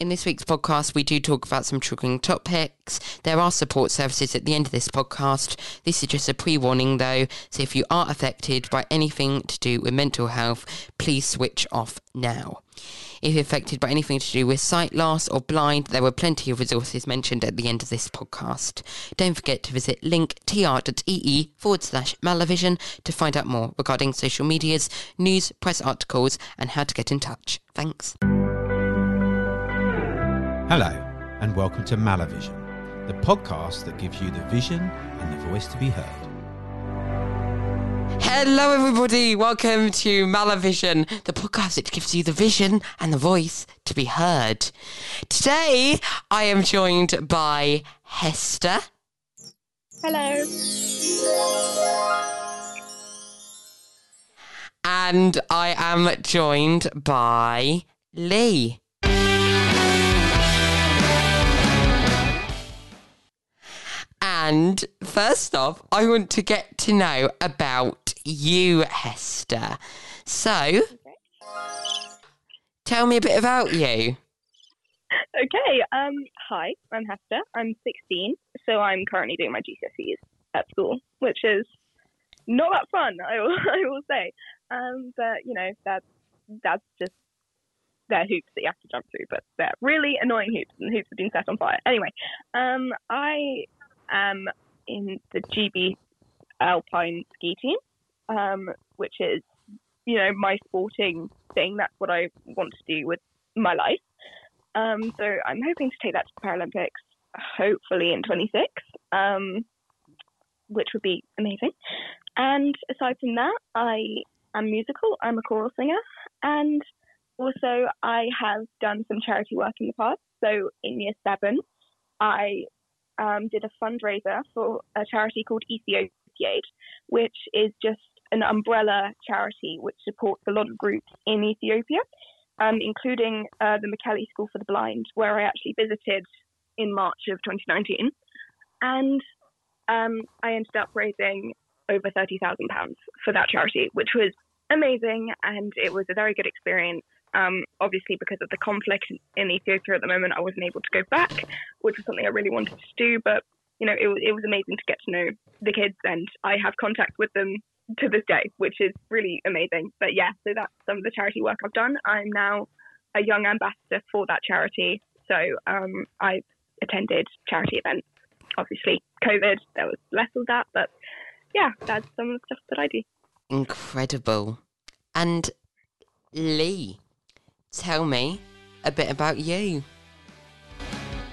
In this week's podcast, we do talk about some triggering topics. There are support services at the end of this podcast. This is just a pre warning though, so if you are affected by anything to do with mental health, please switch off now. If affected by anything to do with sight loss or blind, there were plenty of resources mentioned at the end of this podcast. Don't forget to visit linktr.ee forward slash malavision to find out more regarding social medias, news, press articles, and how to get in touch. Thanks. Hello, and welcome to Malavision, the podcast that gives you the vision and the voice to be heard. Hello, everybody. Welcome to Malavision, the podcast that gives you the vision and the voice to be heard. Today, I am joined by Hester. Hello. And I am joined by Lee. And first off, I want to get to know about you, Hester. So, tell me a bit about you. Okay. Um. Hi, I'm Hester. I'm 16, so I'm currently doing my GCSEs at school, which is not that fun. I will, I will say. Um. But you know, that's that's just they're hoops that you have to jump through, but they're really annoying hoops, and hoops have been set on fire. Anyway, um, I am in the GB Alpine ski team, um, which is, you know, my sporting thing. That's what I want to do with my life. Um, so I'm hoping to take that to the Paralympics, hopefully in 26, um, which would be amazing. And aside from that, I am musical. I'm a choral singer, and also I have done some charity work in the past. So in year seven, I um, did a fundraiser for a charity called Ethiopia Aid, which is just an umbrella charity which supports a lot of groups in Ethiopia, um, including uh, the Mekelle School for the Blind, where I actually visited in March of 2019. And um, I ended up raising over £30,000 for that charity, which was amazing and it was a very good experience. Um, obviously, because of the conflict in Ethiopia at the moment, I wasn't able to go back, which was something I really wanted to do. But you know, it, it was amazing to get to know the kids, and I have contact with them to this day, which is really amazing. But yeah, so that's some of the charity work I've done. I'm now a young ambassador for that charity, so um, I've attended charity events. Obviously, COVID, there was less of that, but yeah, that's some of the stuff that I do. Incredible. And Lee, tell me a bit about you.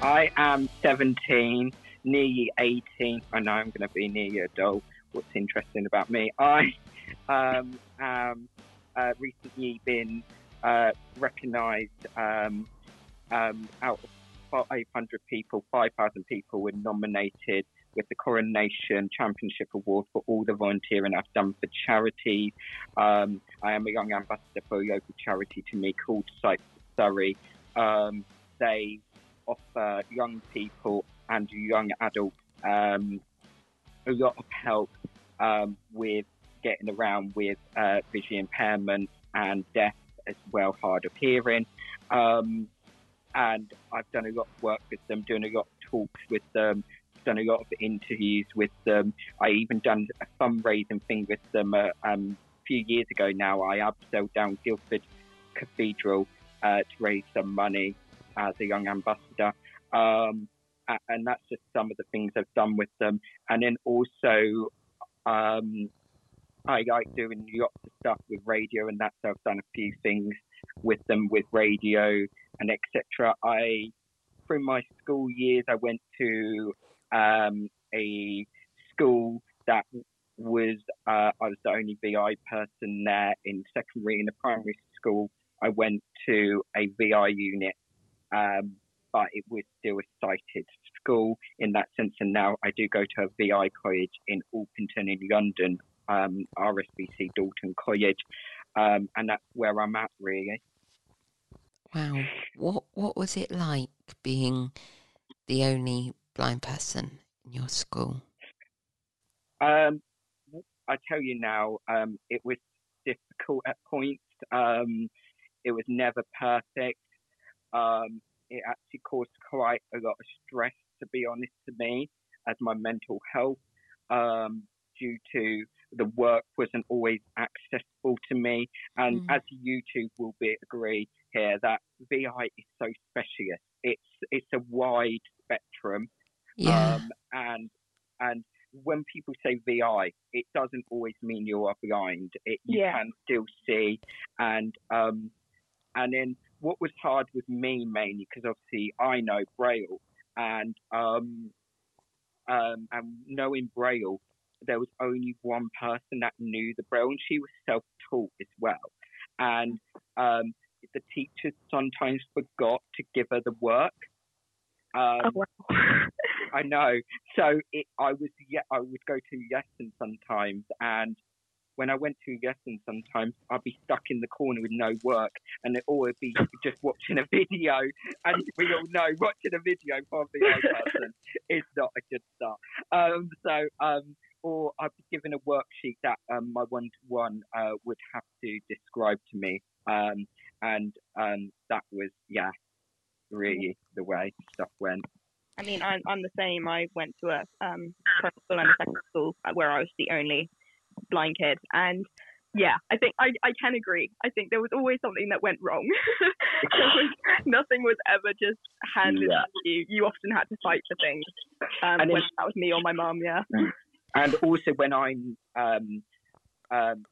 I am 17, nearly 18. I know I'm going to be nearly adult. What's interesting about me? I um, am uh, recently been uh, recognised um, um, out of 500 people, 5,000 people were nominated with the Coronation Champions Award for all the volunteering I've done for charity. Um, I am a young ambassador for a local charity to me called Sight Surrey. Um, they offer young people and young adults um, a lot of help um, with getting around with uh, vision impairment and deaf as well, hard of hearing. Um, and I've done a lot of work with them, doing a lot of talks with them, done a lot of interviews with them. I even done a fundraising thing with them uh, um, a few years ago now. I upsell down Guildford Cathedral uh, to raise some money as a young ambassador. Um, and that's just some of the things I've done with them. And then also, um, I like doing lots of stuff with radio, and that's I've done a few things with them with radio and etc. I through my school years, I went to um, a school that was uh, I was the only VI person there in secondary. In the primary school, I went to a VI unit, um, but it was still a sighted school in that sense. And now I do go to a VI college in Orpington in London, um, RSBC Dorton College, um, and that's where I'm at really. Wow, what what was it like being the only blind person in your school? Um, I tell you now, um, it was difficult at points. Um, it was never perfect. Um, it actually caused quite a lot of stress, to be honest, to me, as my mental health, um, due to the work wasn't always accessible to me. And Mm. as you two will be agree here, that VI is so specialist. It's it's a wide spectrum, Yeah. um, and and when people say VI, it doesn't always mean you are blind. It, you Yeah. can still see, and um, and then what was hard with me mainly because obviously I know Braille, and um, um, and knowing Braille, there was only one person that knew the Braille, and she was self-taught as well, and um, the teachers sometimes forgot to give her the work. Um, Oh, wow. I know. So it, I was, yeah, I would go to lessons sometimes, and when I went to lessons, sometimes I'd be stuck in the corner with no work, and it all would be just watching a video. And we all know watching a video for a VI person is not a good start. Um, so, um, or I'd be given a worksheet that um, my one-to-one uh, would have to describe to me, um, and um, that was, yeah, really the way stuff went. I mean, I'm, I'm the same. I went to a um, primary school and a secondary school where I was the only blind kid, and yeah, I think I, I can agree. I think there was always something that went wrong. was, nothing was ever just handed Yeah. to you. You often had to fight for things. Um, And whether that was me or my mum, yeah. and also when I'm um, um,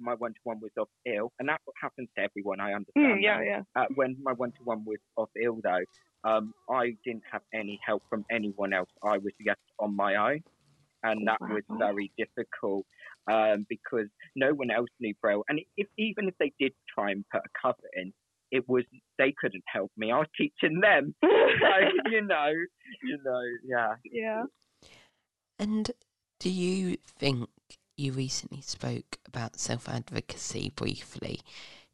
my one to one was off ill, and that happens to everyone. I understand. Mm, yeah, that. yeah. Uh, when my one to one was off ill, though, um, I didn't have any help from anyone else. I was left on my own, and that was very difficult um, because no one else knew Braille. And if, even if they did try and put a cover in, it was they couldn't help me. I was teaching them, so you know, you know, yeah. yeah. And do you think you recently spoke about self advocacy briefly?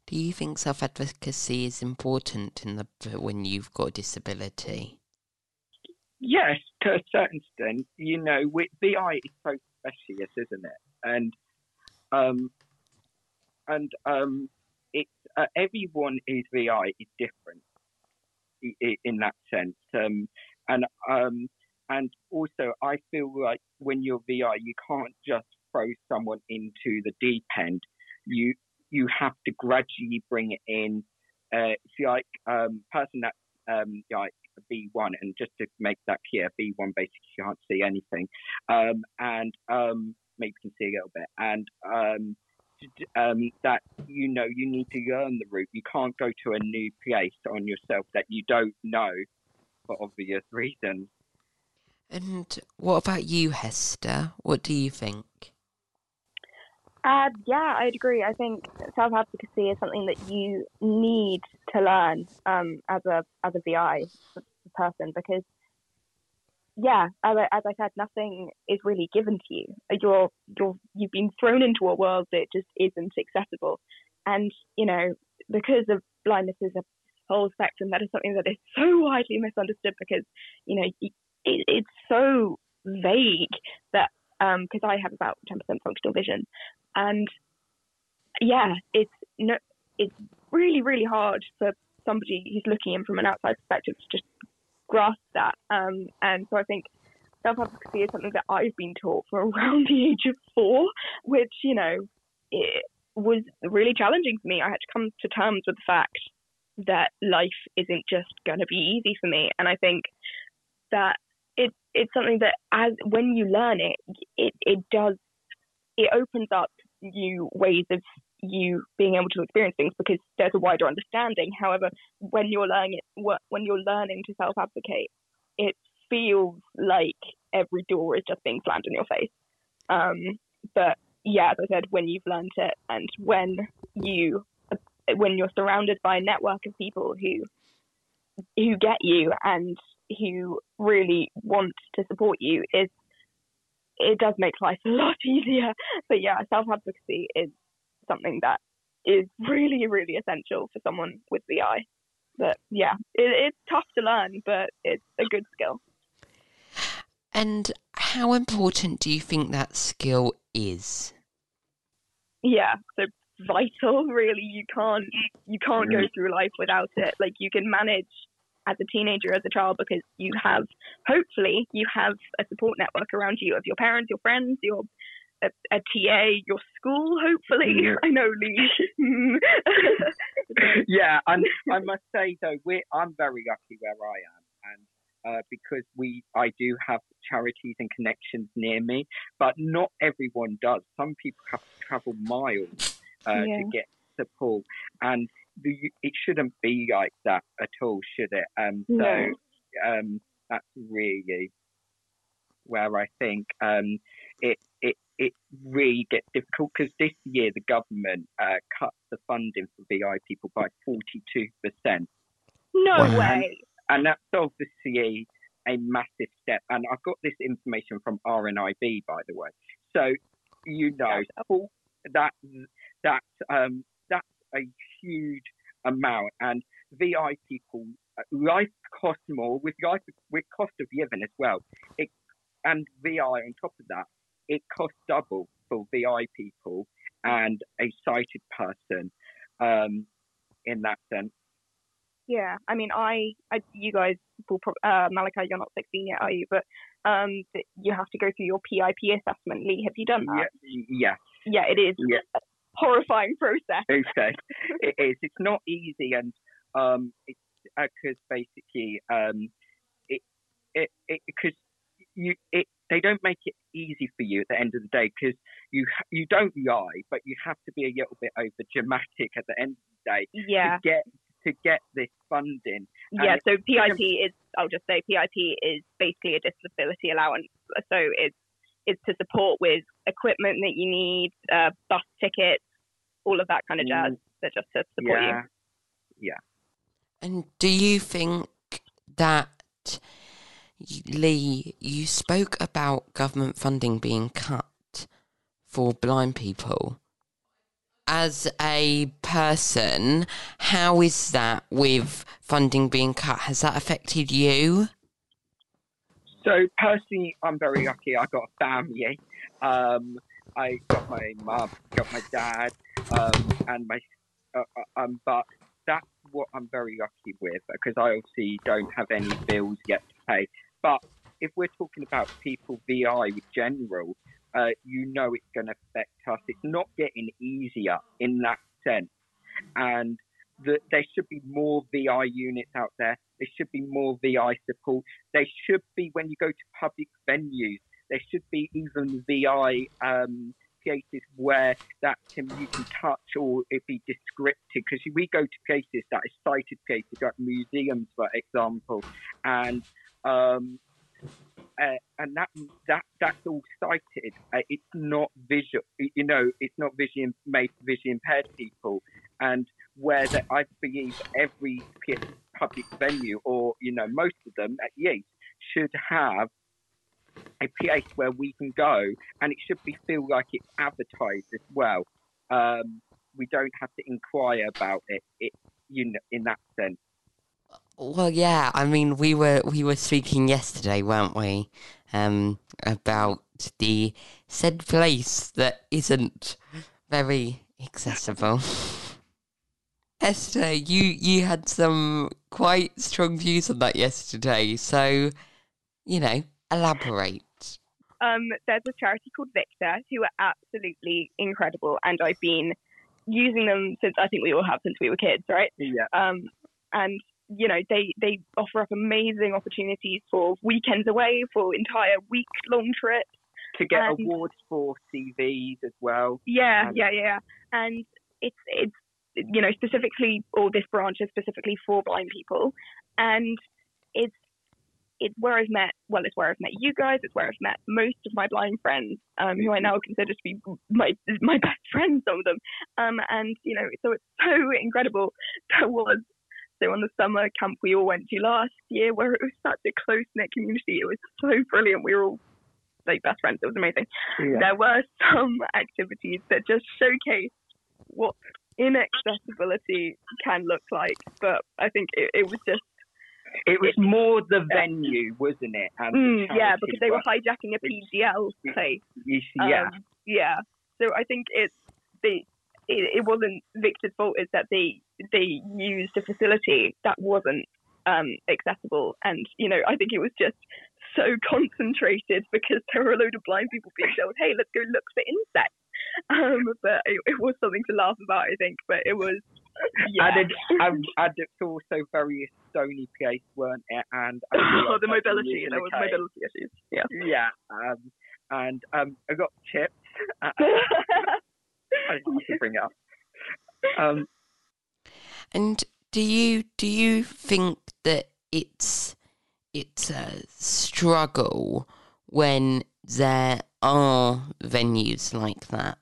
Do you think self advocacy is important in the when you've got a disability? Yes, to a certain extent. You know, with VI is so specialist, isn't it? And um, and um, it's uh, everyone who's VI is different i- i- in that sense. Um, and um, and also, I feel like when you're VI, you can't just throw someone into the deep end. You you have to gradually bring it in. Uh, if you like, um, person that um, like B1, and just to make that clear, B1 basically can't see anything, um, and um, maybe can see a little bit, and um, um, that you know you need to learn the route. You can't go to a new place on yourself that you don't know for obvious reasons. And what about you, Hester? What do you think? Uh, yeah, I'd agree. I think self advocacy is something that you need to learn um, as a as a VI person because, yeah, as I, as I said, nothing is really given to you. You're you're you've been thrown into a world that just isn't accessible, and you know because of blindness is a whole spectrum. That is something that is so widely misunderstood because you know it, it's so vague that because I have about 10% functional vision, and yeah, it's no, it's really really hard for somebody who's looking in from an outside perspective to just grasp that. Um, and so I think self advocacy is something that I've been taught for around the age of four, which you know it was really challenging for me. I had to come to terms with the fact that life isn't just going to be easy for me, and I think that it it's something that as when you learn it, it it does it opens up new ways of you being able to experience things because there's a wider understanding. However, when you're learning it, when you're learning to self advocate, it feels like every door is just being slammed in your face. Um, but yeah, as I said, when you've learned it and when you when you're surrounded by a network of people who who get you and who really want to support you, is it does make life a lot easier. But yeah, self advocacy is something that is really, really essential for someone with VI. But yeah, it, it's tough to learn, but it's a good skill. And how important do you think that skill is? Yeah, so vital. Really, you can't you can't go through life without it. Like you can manage as a teenager, as a child, because you have, hopefully, you have a support network around you of your parents, your friends, your a, a TA, your school, hopefully. Yeah. I know, Lee. yeah, and I must say though, we I'm very lucky where I am, and uh, because we I do have charities and connections near me, but not everyone does. Some people have to travel miles uh, Yeah. to get support, and the, it shouldn't be like that at all, should it? Um, so No. um, that's really where I think um, it it it really gets difficult because this year the government uh, cut the funding for VI people by forty two percent, no Wow. way. and that's obviously a massive step. And I've got this information from RNIB, by the way. So you know that that um, that's a huge amount, and VI people uh, life costs more with life with cost of living as well. It and VI on top of that, it costs double for VI people and a sighted person um, in that sense. Yeah, I mean, I, I you guys will prob- uh, Malachi, you're not 16 yet, are you? But um, you have to go through your PIP assessment. Lee, have you done that? Yeah, yeah, Yeah, it is yeah. Horrifying process. Okay, it is. It's not easy, and um, it's because basically, um, it it it because you it they don't make it easy for you at the end of the day because you you don't lie, but you have to be a little bit over dramatic at the end of the day Yeah, to get to get this funding. yeah. So PIP is, I'll just say, PIP is basically a disability allowance. So it's it's to support with equipment that you need, uh, bus tickets, all of that kind of jazz. Mm, That just to support you. yeah, And do you think that, Lee, you spoke about government funding being cut for blind people? As a person, how is that with funding being cut? Has that affected you? So personally, I'm very lucky. I got a family. Um, I got my mum, got my dad, um, and my. Uh, uh, um, but that's what I'm very lucky with because I obviously don't have any bills yet to pay. But if we're talking about people VI with general, uh, you know it's going to affect us. It's not getting easier in that sense, and the, there should be more VI units out there. There should be more VI support. There should be when you go to public venues. There should be even VI um, places where that can you can touch or it be descriptive. Because we go to places that are sighted places like museums, for example, and um, uh, and that that that's all sighted. Uh, it's not visual. You know, it's not vision made for visually impaired people. And where that I believe every public venue, or you know, most of them at least, should have a place where we can go, and it should be feel like it's advertised as well. Um, we don't have to inquire about it. It you know, in that sense. Well, yeah. I mean, we were we were speaking yesterday, weren't we? Um, about the said place that isn't very accessible. Hester, you you had some quite strong views on that yesterday, so you know, elaborate. um, there's a charity called VICTA who are absolutely incredible, and I've been using them since I think we all have since we were kids, right? Yeah. Um, and you know they they offer up amazing opportunities for weekends away, for entire week long trips. To get And- awards for CVs as well. Yeah, And- yeah, yeah. And it's it's you know specifically, or this branch is specifically for blind people, and it's it's where I've met. Well, it's where I've met you guys. It's where I've met most of my blind friends, um, who I now consider to be my my best friends. Some of them, um, and you know, so it's so incredible. There was so on the summer camp we all went to last year, where it was such a close knit community. It was so brilliant. We were all like best friends. It was amazing Yeah. there were some activities that just showcased what inaccessibility can look like. But I think it, it was just, It was more the venue, wasn't it? The mm, yeah, because they were hijacking a PGL place. Yeah. Um, yeah. So I think it's they. It, it wasn't VICTA's fault. It's that they they used a facility that wasn't um, accessible. And you know, I think it was just so concentrated because there were a load of blind people being told, "Hey, let's go look for insects." Um, but it, it was something to laugh about, I think. But it was, yeah. And, it, and, and it's also very stony place, weren't it? And I oh, the mobility, really there was okay. mobility issues. Yeah. Yeah. Um, and um, I got chips. I have to bring it up. Um, And do you do you think that it's it's a struggle when there are venues like that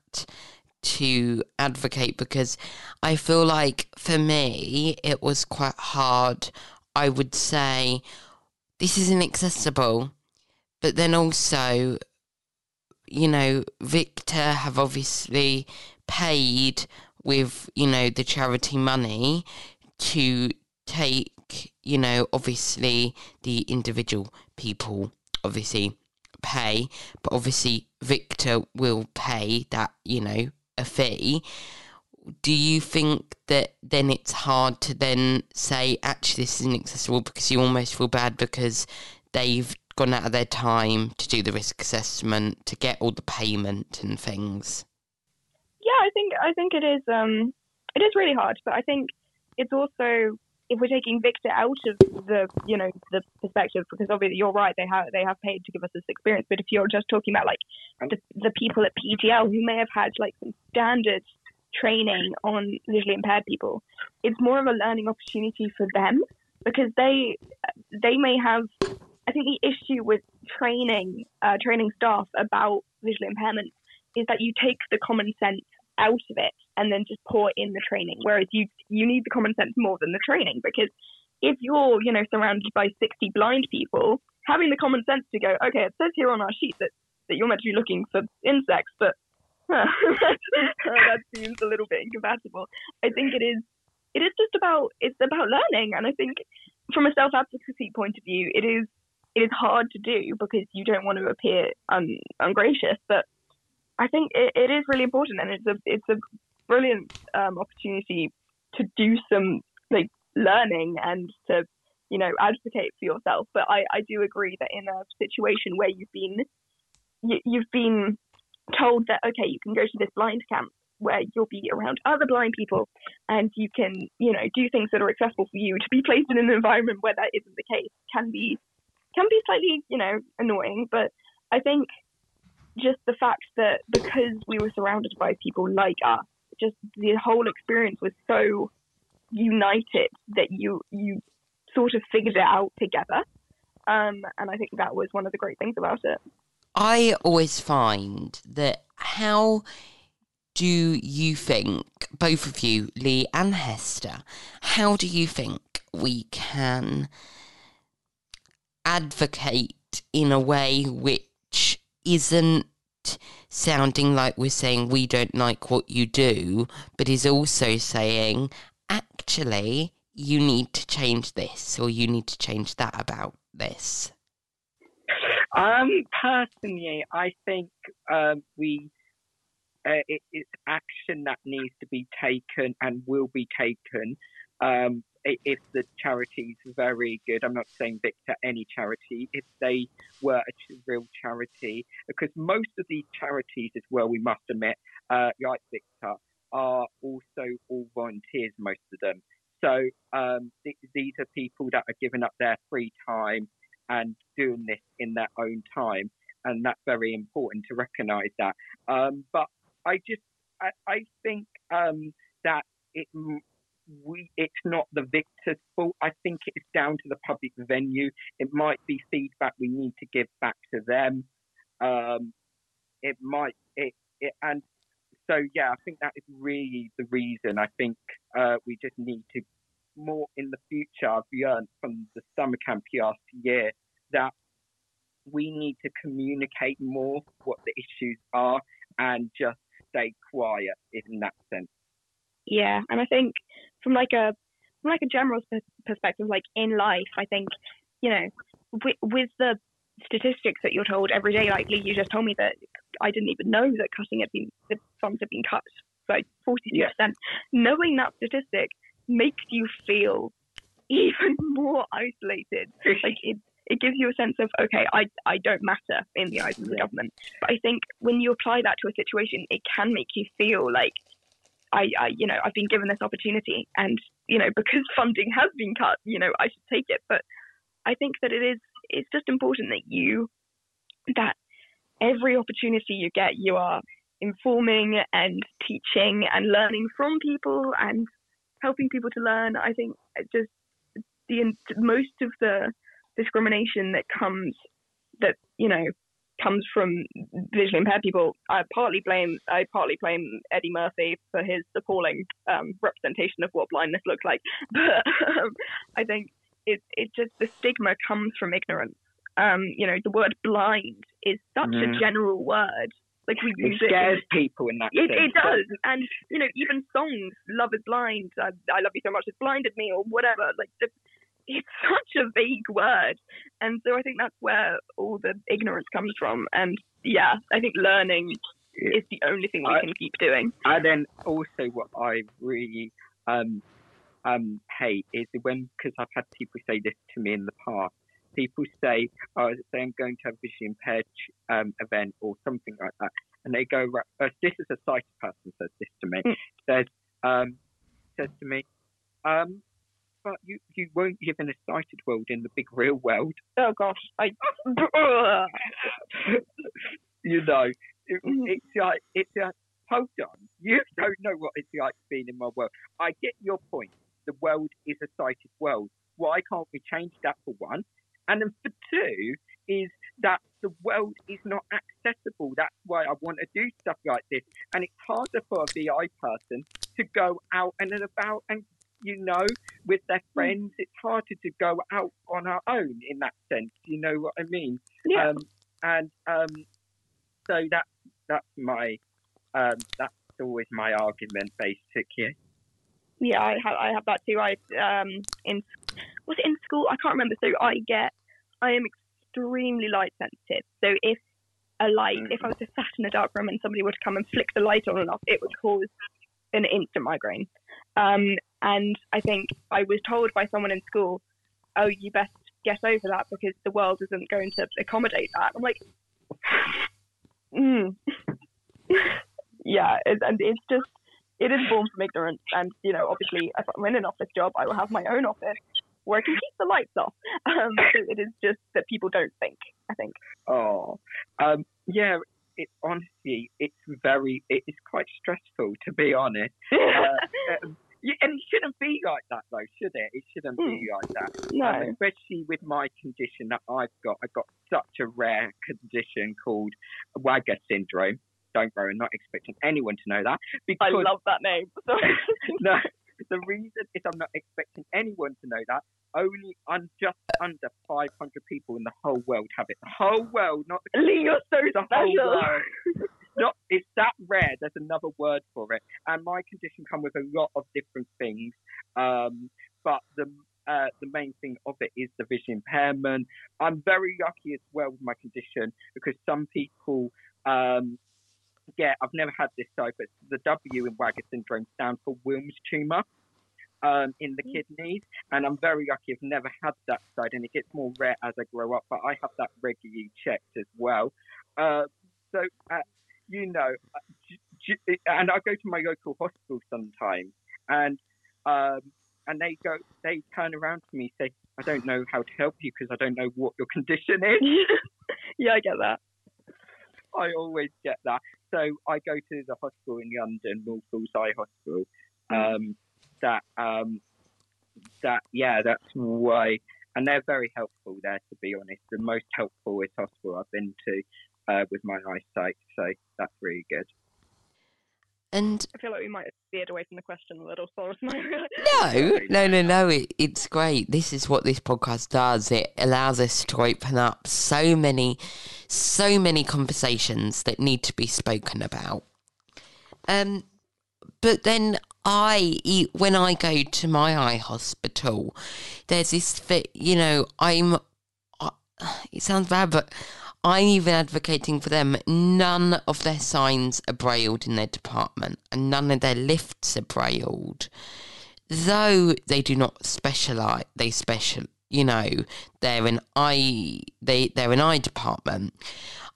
to advocate because I feel like for me it was quite hard. I would say this is inaccessible, but then also, you know, VICTA have obviously paid with you know the charity money to take you know obviously the individual people obviously pay but obviously VICTA will pay that you know a fee. Do you think that then it's hard to then say actually this is inaccessible because you almost feel bad because they've gone out of their time to do the risk assessment to get all the payment and things Yeah, I think I think it is um it is really hard, but I think it's also if we're taking VICTA out of the you know the perspective because obviously you're right they have they have paid to give us this experience, but if you're just talking about like the, the people at PGL who may have had like some standard training on visually impaired people, it's more of a learning opportunity for them because they they may have I think the issue with training uh, training staff about visual impairment is that you take the common sense out of it and then just pour in the training. Whereas you you need the common sense more than the training because if you're you know surrounded by 60 blind people, having the common sense to go, okay, it says here on our sheet that that you're meant to be looking for insects, but huh, that seems a little bit incompatible. I think it is it is just about it's about learning, and I think from a self advocacy point of view, it is it is hard to do because you don't want to appear un, ungracious, but I think it, it is really important, and it's a it's a brilliant um, opportunity to do some like learning and to you know advocate for yourself. But I, I do agree that in a situation where you've been you, you've been told that okay you can go to this blind camp where you'll be around other blind people and you can you know do things that are accessible for you to be placed in an environment where that isn't the case can be can be slightly you know annoying but I think just the fact that because we were surrounded by people like us, just the whole experience was so united that you you sort of figured it out together. Um, and I think that was one of the great things about it. I always find that how do you think, both of you, Lee and Hester, how do you think we can advocate in a way which isn't sounding like we're saying we don't like what you do, but is also saying, actually, you need to change this or you need to change that about this? Um, personally, I think um, we uh, it, it's action that needs to be taken and will be taken. Um, if the charity's very good, I'm not saying VICTA any charity. If they were a real charity, because most of these charities, as well, we must admit, uh, like VICTA, are also all volunteers. Most of them. So um, th- these are people that are giving up their free time and doing this in their own time, and that's very important to recognise that. Um, but I just I, I think um, that it we it's not the VICTA's fault. I think it's down to the public venue. It might be feedback we need to give back to them. Um, it might it, it and so yeah, I think that is really the reason. I think uh, we just need to more in the future. I've learned from the summer camp last year that we need to communicate more what the issues are and just stay quiet in that sense. Yeah, and I think from like a from like a general sp- perspective, like in life, I think you know with, with the statistics that you're told every day, like Lee, you just told me that I didn't even know that cutting had been the funds had been cut by forty percent. Knowing that statistic makes you feel even more isolated. Like it, it gives you a sense of okay, I I don't matter in the eyes of the government. But I think when you apply that to a situation, it can make you feel like I, I you know I've been given this opportunity, and you know because funding has been cut, you know I should take it. But I think that it is it's just important that you that every opportunity you get, you are informing and teaching and learning from people and helping people to learn. I think just the most of the discrimination that comes that you know comes from visually impaired people. I partly blame I partly blame Eddie Murphy for his appalling um, representation of what blindness looks like, but um, I think it it just the stigma comes from ignorance. Um, you know, the word blind is such mm. a mm-hmm. general word. Like we it scares it. people in that. It, it does, and you know, even songs, "Love Is Blind," I, I love you so much, it's blinded me, or whatever. Like the, it's such a vague word, and so I think that's where all the ignorance comes from. And yeah, I think learning is the only thing we I, can keep doing. And then also, what I really um, um, hate is when because I've had people say this to me in the past people say, oh, say I'm going to have a visually impaired um, event or something like that, and they go, uh, this is a sighted person says this to me, mm. says, um, says to me, um, but you, you won't live in a sighted world in the big real world. Oh gosh, I. you know, it, mm-hmm. it's like it's like hold on, you don't know what it's like being in my world. I get your point. The world is a sighted world. Why can't we change that for one? And then for two is that the world is not accessible. That's why I want to do stuff like this. And it's harder for a VI person to go out and about and you know, with their hmm. friends, it's harder to go out on our own in that sense. You know what I mean? Yeah. Um, and um, so that that's my um, that's always my argument, basically. Yeah, I have I have that too. I um in was it in school? I can't remember. So I get I am extremely light sensitive. So if a light, mm-hmm. if I was just sat in a dark room and somebody were to come and flick the light on and off, it would cause an instant migraine. Um, and I think I was told by someone in school, oh, you best get over that because the world isn't going to accommodate that. I'm like, mm. yeah, it, and it's just, it is born from ignorance. And, you know, obviously, if I'm in an office job, I will have my own office where I can keep the lights off. Um, so it is just that people don't think, I think. Oh, um, yeah, it honestly, it's very, it is quite stressful to be honest. uh, um, and it shouldn't be like that though, should it? It shouldn't mm. be hmm. like that. No. Um, especially with my condition that I've got. I've got such a rare condition called WAGR syndrome. Don't worry, I'm not expecting anyone to know that. Because, I love that name. no, the reason is I'm not expecting anyone to know that. Only un- just under 500 people in the whole world have it. The whole world, not the, Lee, you're so the special. whole world. not, it's that rare. There's another word for it. And my condition comes with a lot of different things. Um, but the uh, the main thing of it is the vision impairment. I'm very lucky as well with my condition because some people um, get, I've never had this type, but the W in WAGR syndrome stands for Wilms tumor um, in the mm. kidneys. And I'm very lucky I've never had that side, and it gets more rare as I grow up, but I have that regularly checked as well. Uh, so, uh, you know, uh, and I go to my local hospital sometimes, and um, and they go, they turn around to me, say, "I don't know how to help you because I don't know what your condition is." yeah, I get that. I always get that. So I go to the hospital in London, Moorfields Eye Hospital. Mm. Um, that um, that yeah, that's why, and they're very helpful there. To be honest, the most helpful hospital I've been to uh, with my eyesight, so that's really good. And I feel like we might have veered away from the question a little. Sorry. no, no, no, no. It, it's great. This is what this podcast does. It allows us to open up so many, so many conversations that need to be spoken about. Um, but then I, when I go to my eye hospital, there's this fit. You know, I'm. It sounds bad, but I'm even advocating for them. None of their signs are brailled in their department, and none of their lifts are brailled. though they do not specialize, they special, you know, they're an eye, they they're an eye department.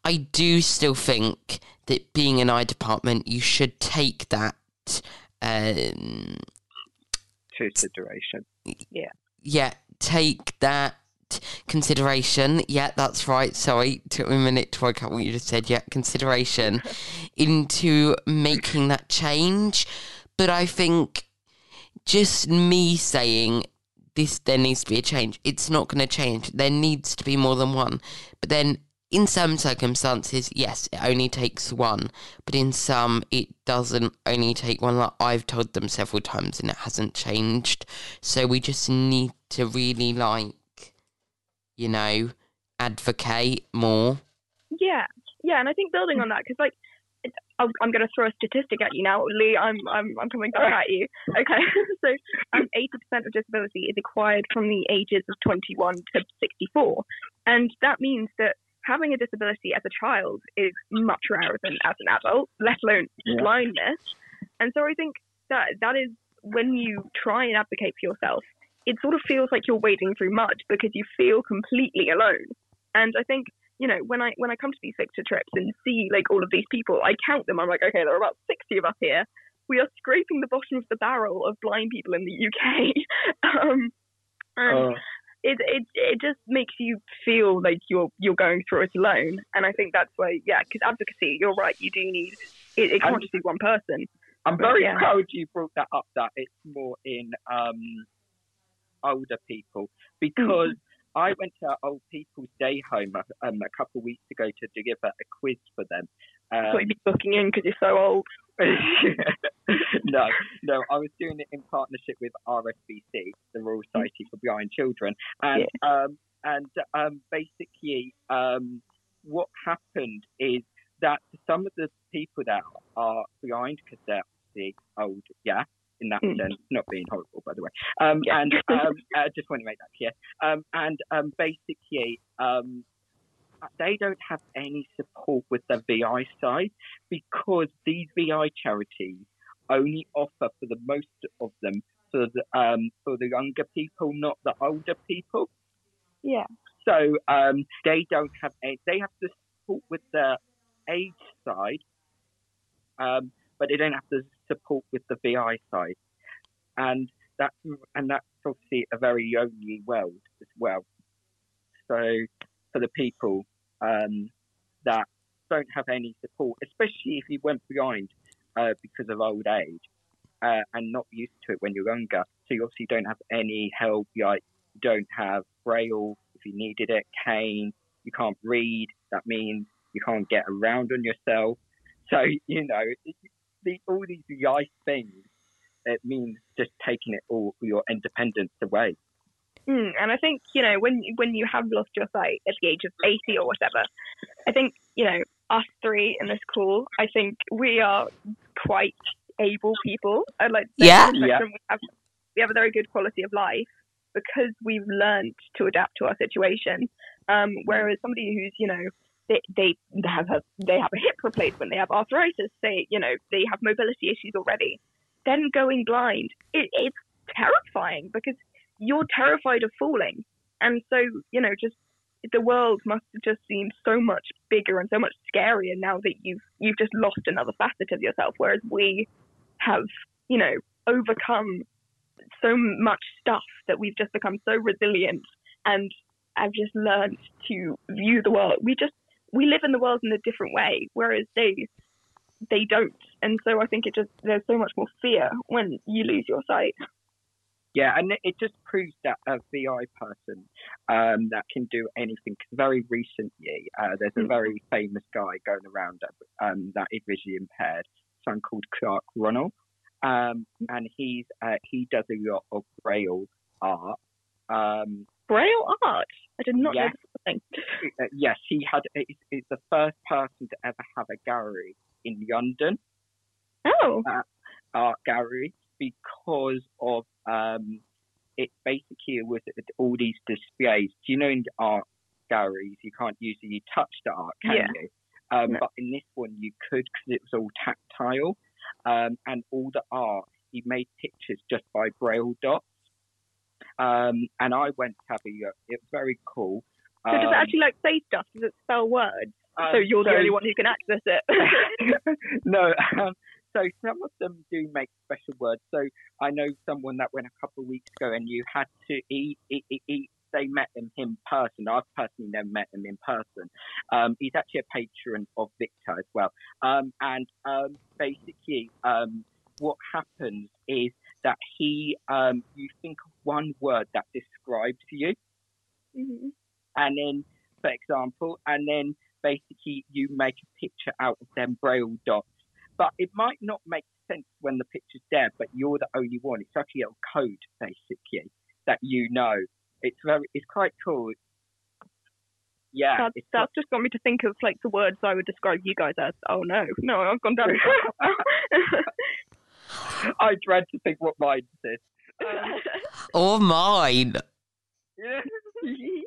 I do still think that being an eye department, you should take that. Um, consideration. Yeah yeah, take that consideration. Yeah, that's right. Sorry, took me a minute to work out what you just said. Yeah, consideration into making that change. But I think just me saying this, there needs to be a change. It's not going to change. There needs to be more than one. But then in some circumstances, yes, it only takes one. But in some, it doesn't only take one. Like I've told them several times and it hasn't changed. So we just need to really like, you know, advocate more. Yeah, yeah, and I think building on that because like I'm, I'm going to throw a statistic at you now, Lee. I'm I'm I'm coming back at you. Okay, so um, 80% of disability is acquired from the ages of 21 to 64, and that means that having a disability as a child is much rarer than as an adult, let alone Yeah. blindness. And so I think that that is when you try and advocate for yourself, it sort of feels like you're wading through mud because you feel completely alone. And I think you know, when I when I come to these sector trips and see like all of these people, I count them. I'm like, okay, there are about sixty of us here. We are scraping the bottom of the barrel of blind people in the UK. um, and Oh, it it it just makes you feel like you're you're going through it alone. And I think that's why, yeah, because advocacy, you're right. You do need it. It can't And- just be one person. I'm very Yeah. proud you brought that up. That it's more in um, older people because I went to our old people's day home um, a couple of weeks ago to deliver a quiz for them. So Um, you'd be booking in because you're so old. no, no, I was doing it in partnership with RSBC, the Royal Society for Blind Children, and um, and um, basically, um, what happened is that some of the people that are blind because they're obviously old, yeah, in that Mm. sense, not being horrible, by the way, um, Yeah. and um, I just want to make that clear, um, and um, basically. Um, they don't have any support with the VI side because these VI charities only offer for the most of them for the um, for the younger people, not the older people. Yeah. So um, they don't have a, they have the support with the age side, um, but they don't have the support with the VI side, and that's and that's obviously a very lonely world as well. So for the people um, that don't have any support, especially if you went blind uh, because of old age uh, and not used to it when you're younger. So you obviously don't have any help. You like, don't have braille if you needed it, cane. You can't read. That means you can't get around on yourself. So you know, the, all these life things. It means just taking it all your independence away. Mm, and I think you know when when you have lost your sight at the age of eighty or whatever, I think you know us three in this call. I think we are quite able people. I'd like to say Yeah. Yeah. we have we have a very good quality of life because we've learned to adapt to our situation. Um, whereas somebody who's you know they, they have a they have a hip replacement, they have arthritis, they you know they have mobility issues already. Then going blind, it, it's terrifying because you're terrified of falling. And so, you know, just the world must have just seemed so much bigger and so much scarier now that you've you've just lost another facet of yourself. Whereas we have, you know, overcome so much stuff that we've just become so resilient and have just learned to view the world. We just we live in the world in a different way, whereas they they don't. And so I think it just there's so much more fear when you lose your sight. Yeah, and it- just proves that a VI person um, that can do anything. very recently, uh, there's a Mm. very famous guy going around um, that is visually impaired, someone called Clarke Reynolds, um, and he's uh, he does a lot of braille art. Um, Braille art. I did not Yeah. know this uh, yes, he had. He's, the first person to ever have a gallery in London. Oh, art gallery because of um, it basically was all these displays. Do you know in art galleries you can't usually touch the art, can Yeah. you? Um, No. But in this one you could because it was all tactile, um, and all the art he made pictures just by braille dots. Um, and I went to have a look. It's very cool. So does it Um, actually like say stuff? Does it spell words? um, so you're the so- only one who can access it. no, um, so some of them do make special words. So I know someone that went a couple of weeks ago, and you had to eat. eat, eat, eat they met him in person. I've personally never met him in person. Um, he's actually a patron of VICTA as well. Um, and um, basically, um, what happens is that he, um, you think of one word that describes you, Mhm. and then, for example, and then basically you make a picture out of them braille dots. But it might not make sense when the picture's there, but you're the only one. It's like a little code, basically, that you know. It's very, it's quite cool. Yeah, That's, that's just got me to think of like the words I would describe you guys as. Oh no, no, I've gone down. I dread to think what mine says. Or mine.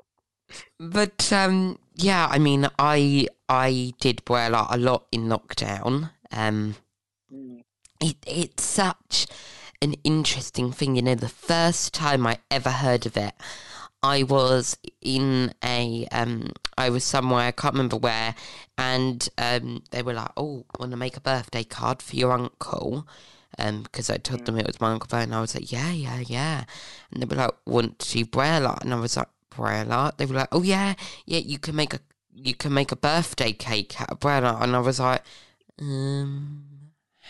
But um, yeah, I mean, I I did braille art a lot in lockdown. Um, Mm. it it's such an interesting thing. You know, the first time I ever heard of it, I was in a um, I was somewhere I can't remember where, and um, they were like, "Oh, want to make a birthday card for your uncle?" Um, because I told them it was my uncle, and I was like, "Yeah, yeah, yeah," and they were like, "Want to see braille art?" And I was like, "Braille art?" They were like, "Oh yeah, yeah, you can make a you can make a birthday cake out of braille art," and I was like, "Um."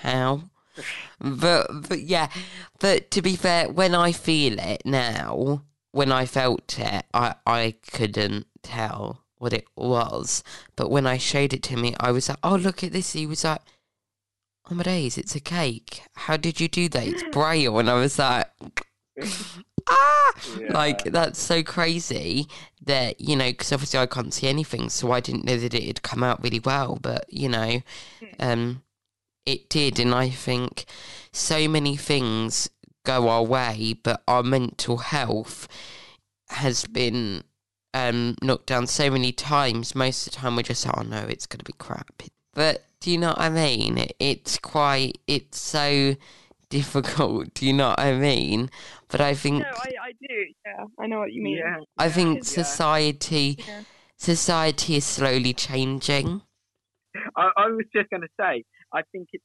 how. But but yeah, but to be fair, when I feel it now, when I felt it, I I couldn't tell what it was. But when I showed it to me, I was like, "Oh, look at this!" He was like, "Oh my days, it's a cake. How did you do that? It's braille." And I was like, "Ah!" Like that's so crazy that you know, because obviously I can't see anything, so I didn't know that it had come out really well. But you know, um, it did, and I think so many things go our way, but our mental health has been um, knocked down so many times. Most of the time, we're just like, oh no, it's going to be crap. But do you know what I mean? It's quite, it's so difficult. Do you know what I mean? But I think, no, I, I do. Yeah, I know what you mean. Yeah. I think society, Yeah. society is slowly changing. I, I was just going to say, I think it's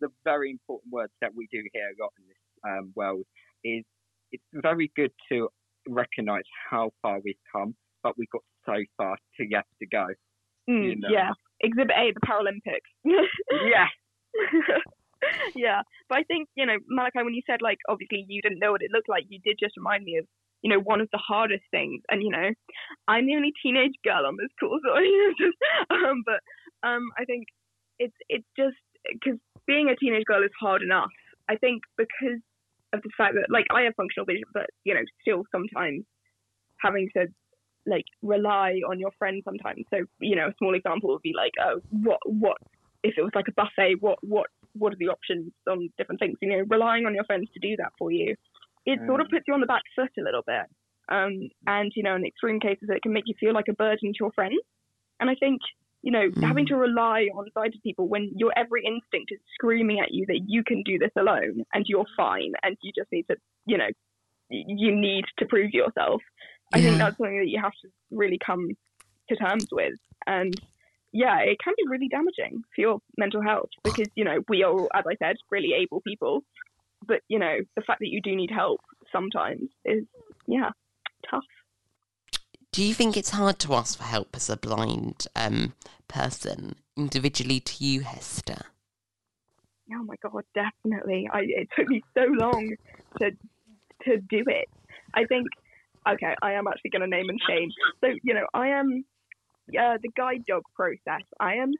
the very important words that we do hear a lot in this um, world is it's very good to recognise how far we've come, but we've got so far to yet to go. Mm, You know. Yeah. Exhibit A, the Paralympics. Yeah, yeah, but I think you know, Malachi, when you said like obviously you didn't know what it looked like, you did just remind me of you know one of the hardest things, and you know, I'm the only teenage girl on this course, so um, but um, I think it's it's just because being a teenage girl is hard enough. I think because of the fact that like I have functional vision, but you know, still sometimes having to like rely on your friends sometimes. So you know, a small example would be like, oh, what what if it was like a buffet? What what what are the options on different things? You know, relying on your friends to do that for you, it sort of Mm. puts you on the back foot a little bit. Um, and you know, in extreme cases, it can make you feel like a burden to your friends. And I think you know, having to rely on sighted people when your every instinct is screaming at you that you can do this alone and you're fine and you just need to, you know, you need to prove yourself. I think that's something that you have to really come to terms with. And yeah, it can be really damaging for your mental health because, you know, we are, as I said, really able people. But, you know, the fact that you do need help sometimes is, yeah, tough. Do you think it's hard to ask for help as a blind um, person, individually to you, Hester? Oh my god, definitely. I it took me so long to to do it. I think okay, I am actually going to name and shame. So you know, I am uh, the guide dog process. I am.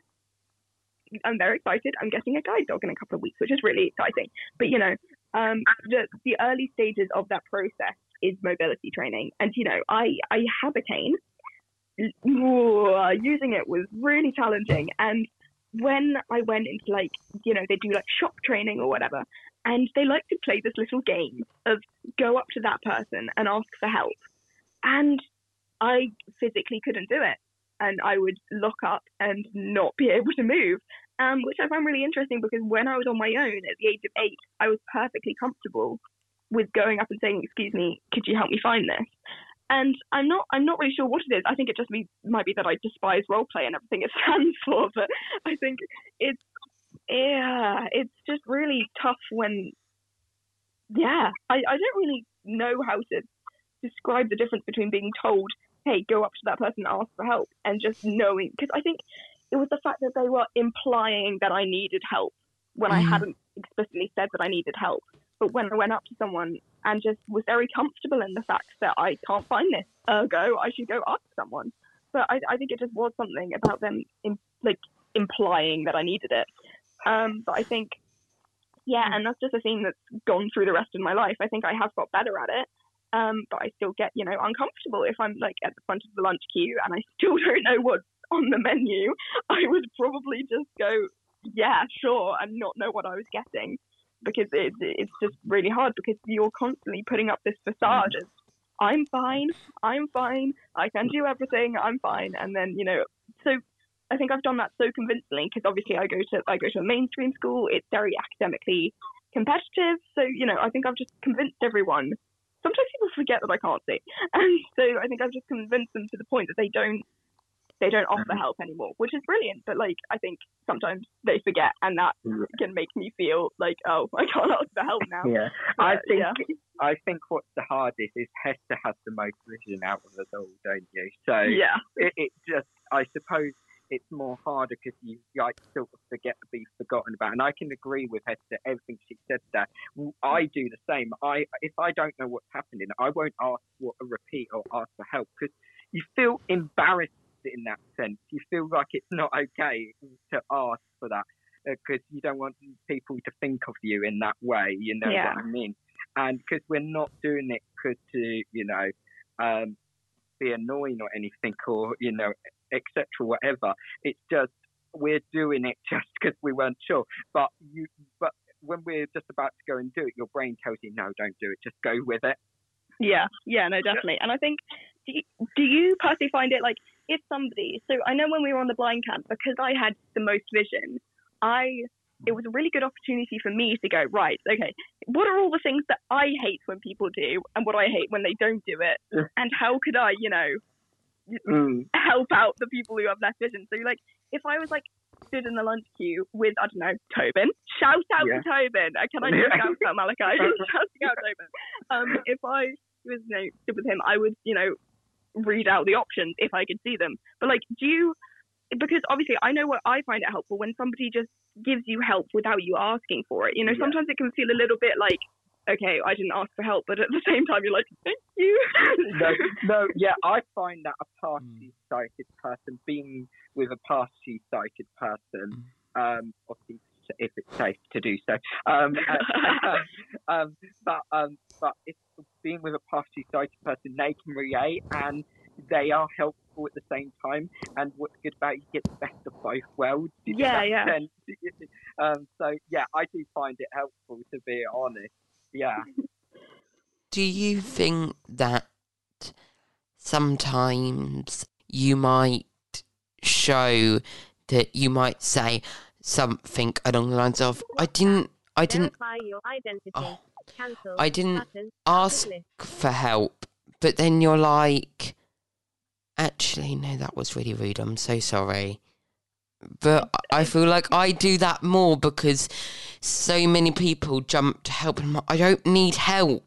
I'm very excited. I'm getting a guide dog in a couple of weeks, which is really exciting. But you know, um, the the early stages of that process is mobility training, and you know, I I have a cane. Ooh, using it was really challenging, and when I went into like, you know, they do like shop training or whatever, and they like to play this little game of go up to that person and ask for help. And I physically couldn't do it. And I would lock up and not be able to move. um, which I find really interesting because when I was on my own at the age of eight, I was perfectly comfortable with going up and saying, "Excuse me, could you help me find this?" And I'm not I'm not really sure what it is. I think it just be, might be that I despise role play and everything it stands for, but I think it's yeah, it's just really tough when yeah, I, I don't really know how to describe the difference between being told, hey, go up to that person and ask for help, and just knowing. Because I think it was the fact that they were implying that I needed help when mm. I hadn't explicitly said that I needed help. But when I went up to someone and just was very comfortable in the fact that I can't find this, ergo, I should go ask someone. But I, I think it just was something about them, in, like implying that I needed it. Um, but I think, yeah, and that's just a theme that's gone through the rest of my life. I think I have got better at it. Um, but I still get, you know, uncomfortable if I'm like at the front of the lunch queue and I still don't know what's on the menu. I would probably just go, yeah, sure, and not know what I was getting because it, it's just really hard because you're constantly putting up this facade of I'm fine, I'm fine, I can do everything, I'm fine, and then you know, so I think I've done that so convincingly because obviously I go to I go to a mainstream school, it's very academically competitive, so you know I think I've just convinced everyone. Sometimes people forget that I can't see, and so I think I've just convinced them to the point that they don't they don't offer mm-hmm. help anymore, which is brilliant. But like, I think sometimes they forget, and that can make me feel like, oh, I can't ask for help now. Yeah, but, I think yeah. I think what's the hardest is Hester has the most vision out of us all, don't you? So yeah, it, it just I suppose it's more harder because you like sort of forget to be forgotten about. And I can agree with Hester everything she said there. I do the same. I if I don't know what's happening, I won't ask for a repeat or ask for help because you feel embarrassed in that sense. You feel like it's not okay to ask for that because uh, you don't want people to think of you in that way. You know yeah. what I mean? And because we're not doing it cause to, you know, um, be annoying or anything or, you know, etc. Whatever. It's just we're doing it just because we weren't sure. But you, but when we're just about to go and do it, your brain tells you, no, don't do it. Just go with it. Yeah, yeah, no, definitely. And I think, do you, do you personally find it like if somebody, so I know when we were on the blind camp, because I had the most vision, I it was a really good opportunity for me to go right. Okay, what are all the things that I hate when people do, and what I hate when they don't do it, and how could I, you know, mm. help out the people who have less vision? So like, if I was like stood in the lunch queue with I don't know Tobin, shout out yeah. to Tobin. Uh, can I just shout out Malachi? Shouting out Tobin. Um, if I was you know stood with him, I would you know read out the options if I could see them. But like, do you? Because obviously, I know what I find it helpful when somebody just gives you help without you asking for it. You know, yeah. sometimes it can feel a little bit like, okay, I didn't ask for help, but at the same time, you're like, thank you. no, no, yeah, I find that a party-sighted person being with a party-sighted person, mm. um, obviously if it's safe to do so. Um, um, but um, but if being with a party sighted person, they can relate and they are helpful at the same time. And what's good about it, you get the best of both worlds. Yeah, yeah. um, so yeah, I do find it helpful to be honest. Yeah. Do you think that sometimes you might show that you might say something along the lines of, "I didn't, I didn't." your identity. Oh, I didn't ask for help, but then you're like, actually, no, that was really rude. I'm so sorry. But I feel like I do that more because so many people jump to help, and I don't need help.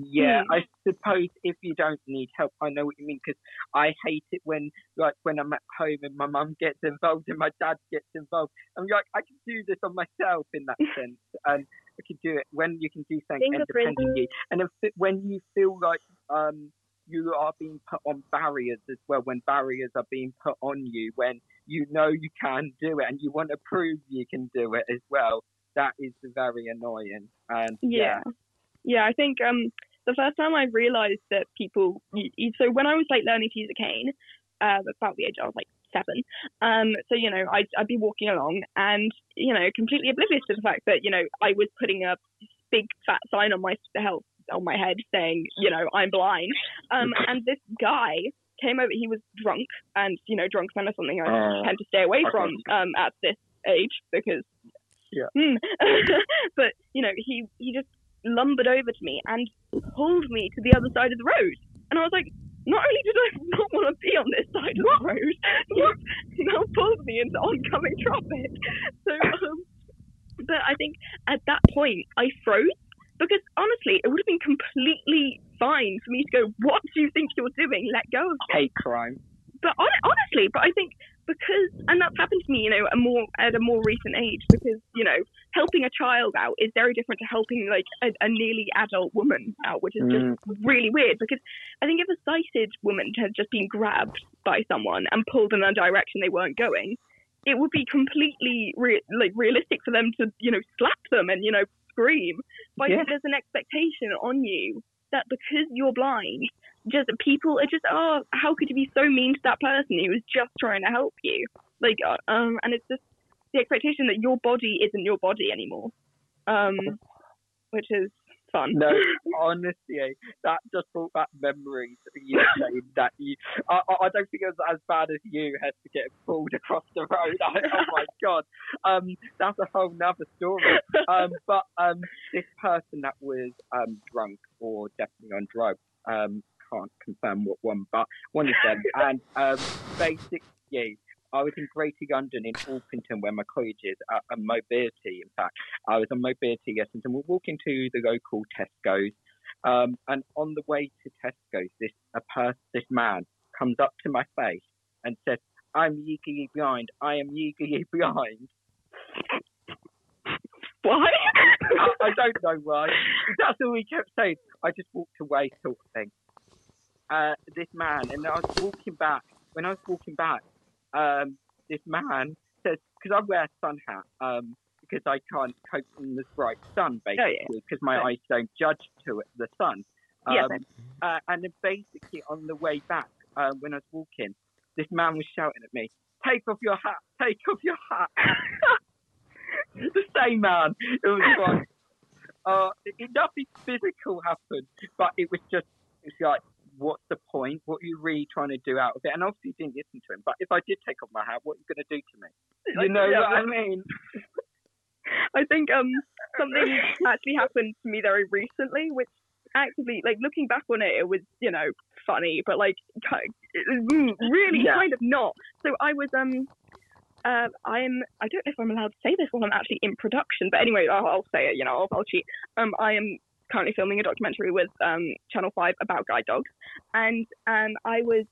yeah, I suppose if you don't need help, I know what you mean because I hate it when, like, when I'm at home and my mum gets involved and my dad gets involved. I'm like, I can do this on myself in that sense, and I can do it when you can do something independently, and if, when you feel like um you are being put on barriers as well, when barriers are being put on you, when you know you can do it and you want to prove you can do it as well, that is very annoying. And yeah, yeah, yeah I think um the first time I realised that people, so when I was like learning to use a cane, uh, about the age I was like seven. Um, so you know, I'd, I'd be walking along and you know, completely oblivious to the fact that you know I was putting a big fat sign on my health on my head saying, you know, I'm blind. Um, and this guy came over. He was drunk, and you know, drunk men are something I Oh, tend to stay away from um, at this age because. Yeah. Hmm. but you know, he he just lumbered over to me and pulled me to the other side of the road, and I was like. Not only did I not want to be on this side of the road, you've now pulled me into oncoming traffic. So, um, but I think at that point I froze because honestly, it would have been completely fine for me to go, "What do you think you're doing? Let go of that hate crime. but on, honestly, but I think because, and that's happened to me, you know, a more at a more recent age, because you know, helping a child out is very different to helping like a, a nearly adult woman out, which is Mm. just really weird. Because I think if a sighted woman had just been grabbed by someone and pulled in a direction they weren't going, it would be completely re- like realistic for them to, you know, slap them and you know scream. But Yeah. there's an expectation on you that because you're blind, just people are just oh how could you be so mean to that person who was just trying to help you like uh, um and it's just the expectation that your body isn't your body anymore um which is fun No, honestly, eh, that just brought back memories of you saying that you. I, I I don't think it was as bad as you had to get pulled across the road. I, oh my god, um, that's a whole nother story. Um, but um, this person that was um drunk or definitely on drugs, um, can't confirm what one, but one of them, and um, basically. I was in Greater London in Orpington where my college is, uh, uh, mobility in fact. I was on mobility lessons and we're walking to the local Tesco's. Um, and on the way to Tesco's, this a person, this man comes up to my face and says, "I'm legally blind. I am legally blind." why I, I don't know why. That's all he kept saying. I just walked away, sort of thing. Uh, this man, and I was walking back. When I was walking back, um, this man says, because I wear a sun hat, um, because I can't cope in the bright sun, Oh, yeah. basically, because my Yeah. eyes don't judge to it, the sun. Um, Yeah, uh, and then basically on the way back, uh, when I was walking, this man was shouting at me, "Take off your hat! Take off your hat!" the same man. It was like, uh, it, nothing physical happened, but it was just, it's like, what's the point? What are you really trying to do out of it? And obviously you didn't listen to him. But if I did take off my hat, what are you going to do to me? You know yeah, what I mean? I think um something actually happened to me very recently, which actively, like looking back on it, it was you know funny, but like really Yeah. kind of not. So I was um. Uh, I'm. I don't know if I'm allowed to say this while I'm actually in production, but anyway, I'll, I'll say it. You know, I'll, I'll cheat. Um, I am currently filming a documentary with um Channel Five about guide dogs, and um I was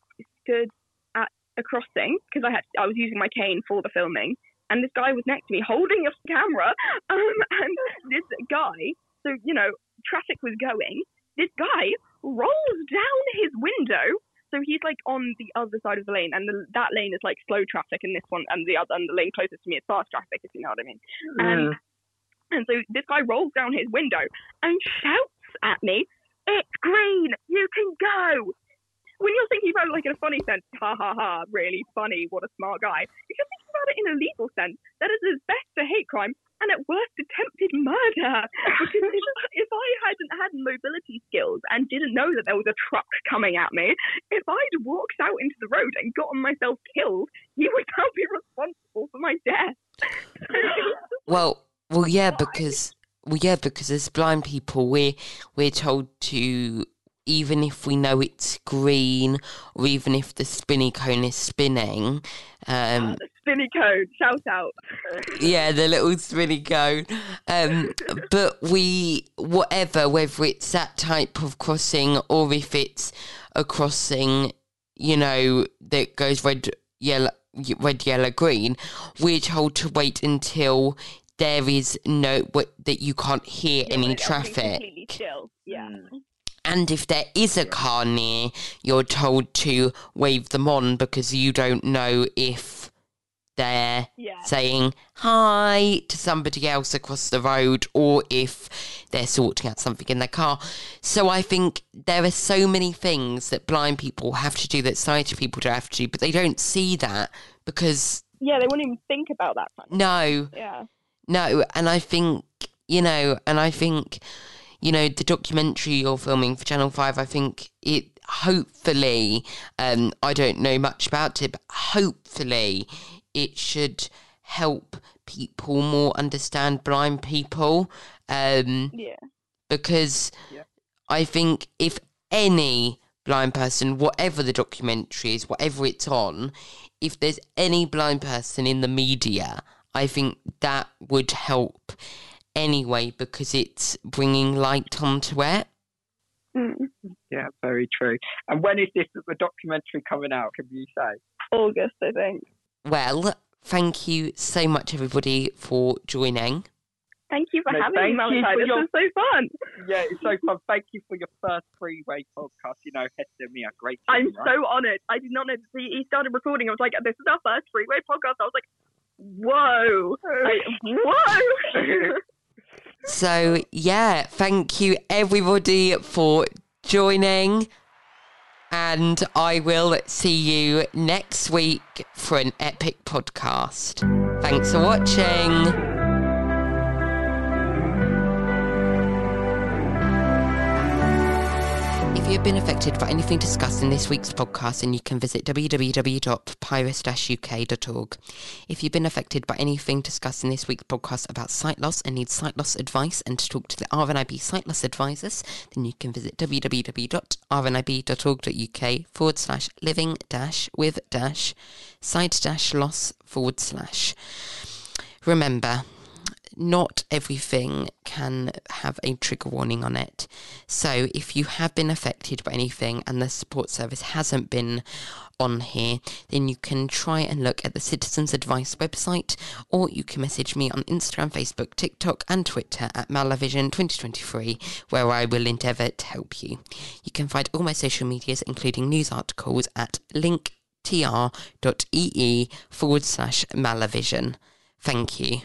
stood at a crossing because I had I was using my cane for the filming, and this guy was next to me holding a camera, um, and this guy, so you know, traffic was going. This guy rolls down his window, so he's like on the other side of the lane, and the, that lane is like slow traffic, and this one, and the other, and the lane closest to me is fast traffic, if you know what I mean. And and so this guy rolls down his window and shouts at me, "It's green, you can go." When you're thinking about it like in a funny sense, ha ha ha, really funny, what a smart guy. If you're thinking about it in a legal sense, that is at best a hate crime and at worst attempted murder. Because if, if I hadn't had mobility skills and didn't know that there was a truck coming at me, if I'd walked out into the road and gotten myself killed, you would now be responsible for my death. Well, well, yeah, because well, yeah, because as blind people, we're we're told to even if we know it's green or even if the spinny cone is spinning, um, Spinny cone, shout out. yeah, the little spinny cone. Um, but we, whatever, whether it's that type of crossing or if it's a crossing, you know, that goes red, yellow, red, yellow, green, we're told to wait until there is no what that you can't hear Yeah, any traffic. Completely still. Yeah. Mm. And if there is a car near, you're told to wave them on because you don't know if they're Yeah. saying hi to somebody else across the road or if they're sorting out something in their car. So I think there are so many things that blind people have to do that sighted people don't have to do, but they don't see that because Yeah, they won't even think about that. Kind no, Yeah. No, and I think you know, and I think you know the documentary you're filming for Channel Five. I think it. hopefully, um, I don't know much about it, but hopefully it should help people more understand blind people. Um, Yeah. because Yeah. I think if any blind person, whatever the documentary is, whatever it's on, if there's any blind person in the media, I think that would help anyway because it's bringing light onto it. Mm. Yeah, very true. And when is this the documentary coming out? Can you say? August, I think. Well, thank you so much, everybody, for joining. Thank you for No, having me, you Malachi. for This your- was so fun. Yeah, it's so fun. Thank you for your first three-way podcast. You know, Hester and me are great. I'm right? so honoured. I did not know that he he started recording. I was like, this is our first three-way podcast. I was like, whoa. I, whoa. So, yeah, thank you, everybody, for joining. And I will see you next week for an epic podcast. Thanks for watching. If you've been affected by anything discussed in this week's podcast, then you can visit www.papyrus-uk.org. If you've been affected by anything discussed in this week's podcast about sight loss and need sight loss advice and to talk to the RNIB sight loss advisors, then you can visit www.rnib.org.uk forward slash living dash with dash sight dash loss forward slash. Remember, not everything can have a trigger warning on it. So if you have been affected by anything and the support service hasn't been on here, then you can try and look at the Citizens Advice website or you can message me on Instagram, Facebook, TikTok and Twitter at Malavision 2023 where I will endeavour to help you. You can find all my social medias including news articles at linktr.ee forward slash Malavision. Thank you.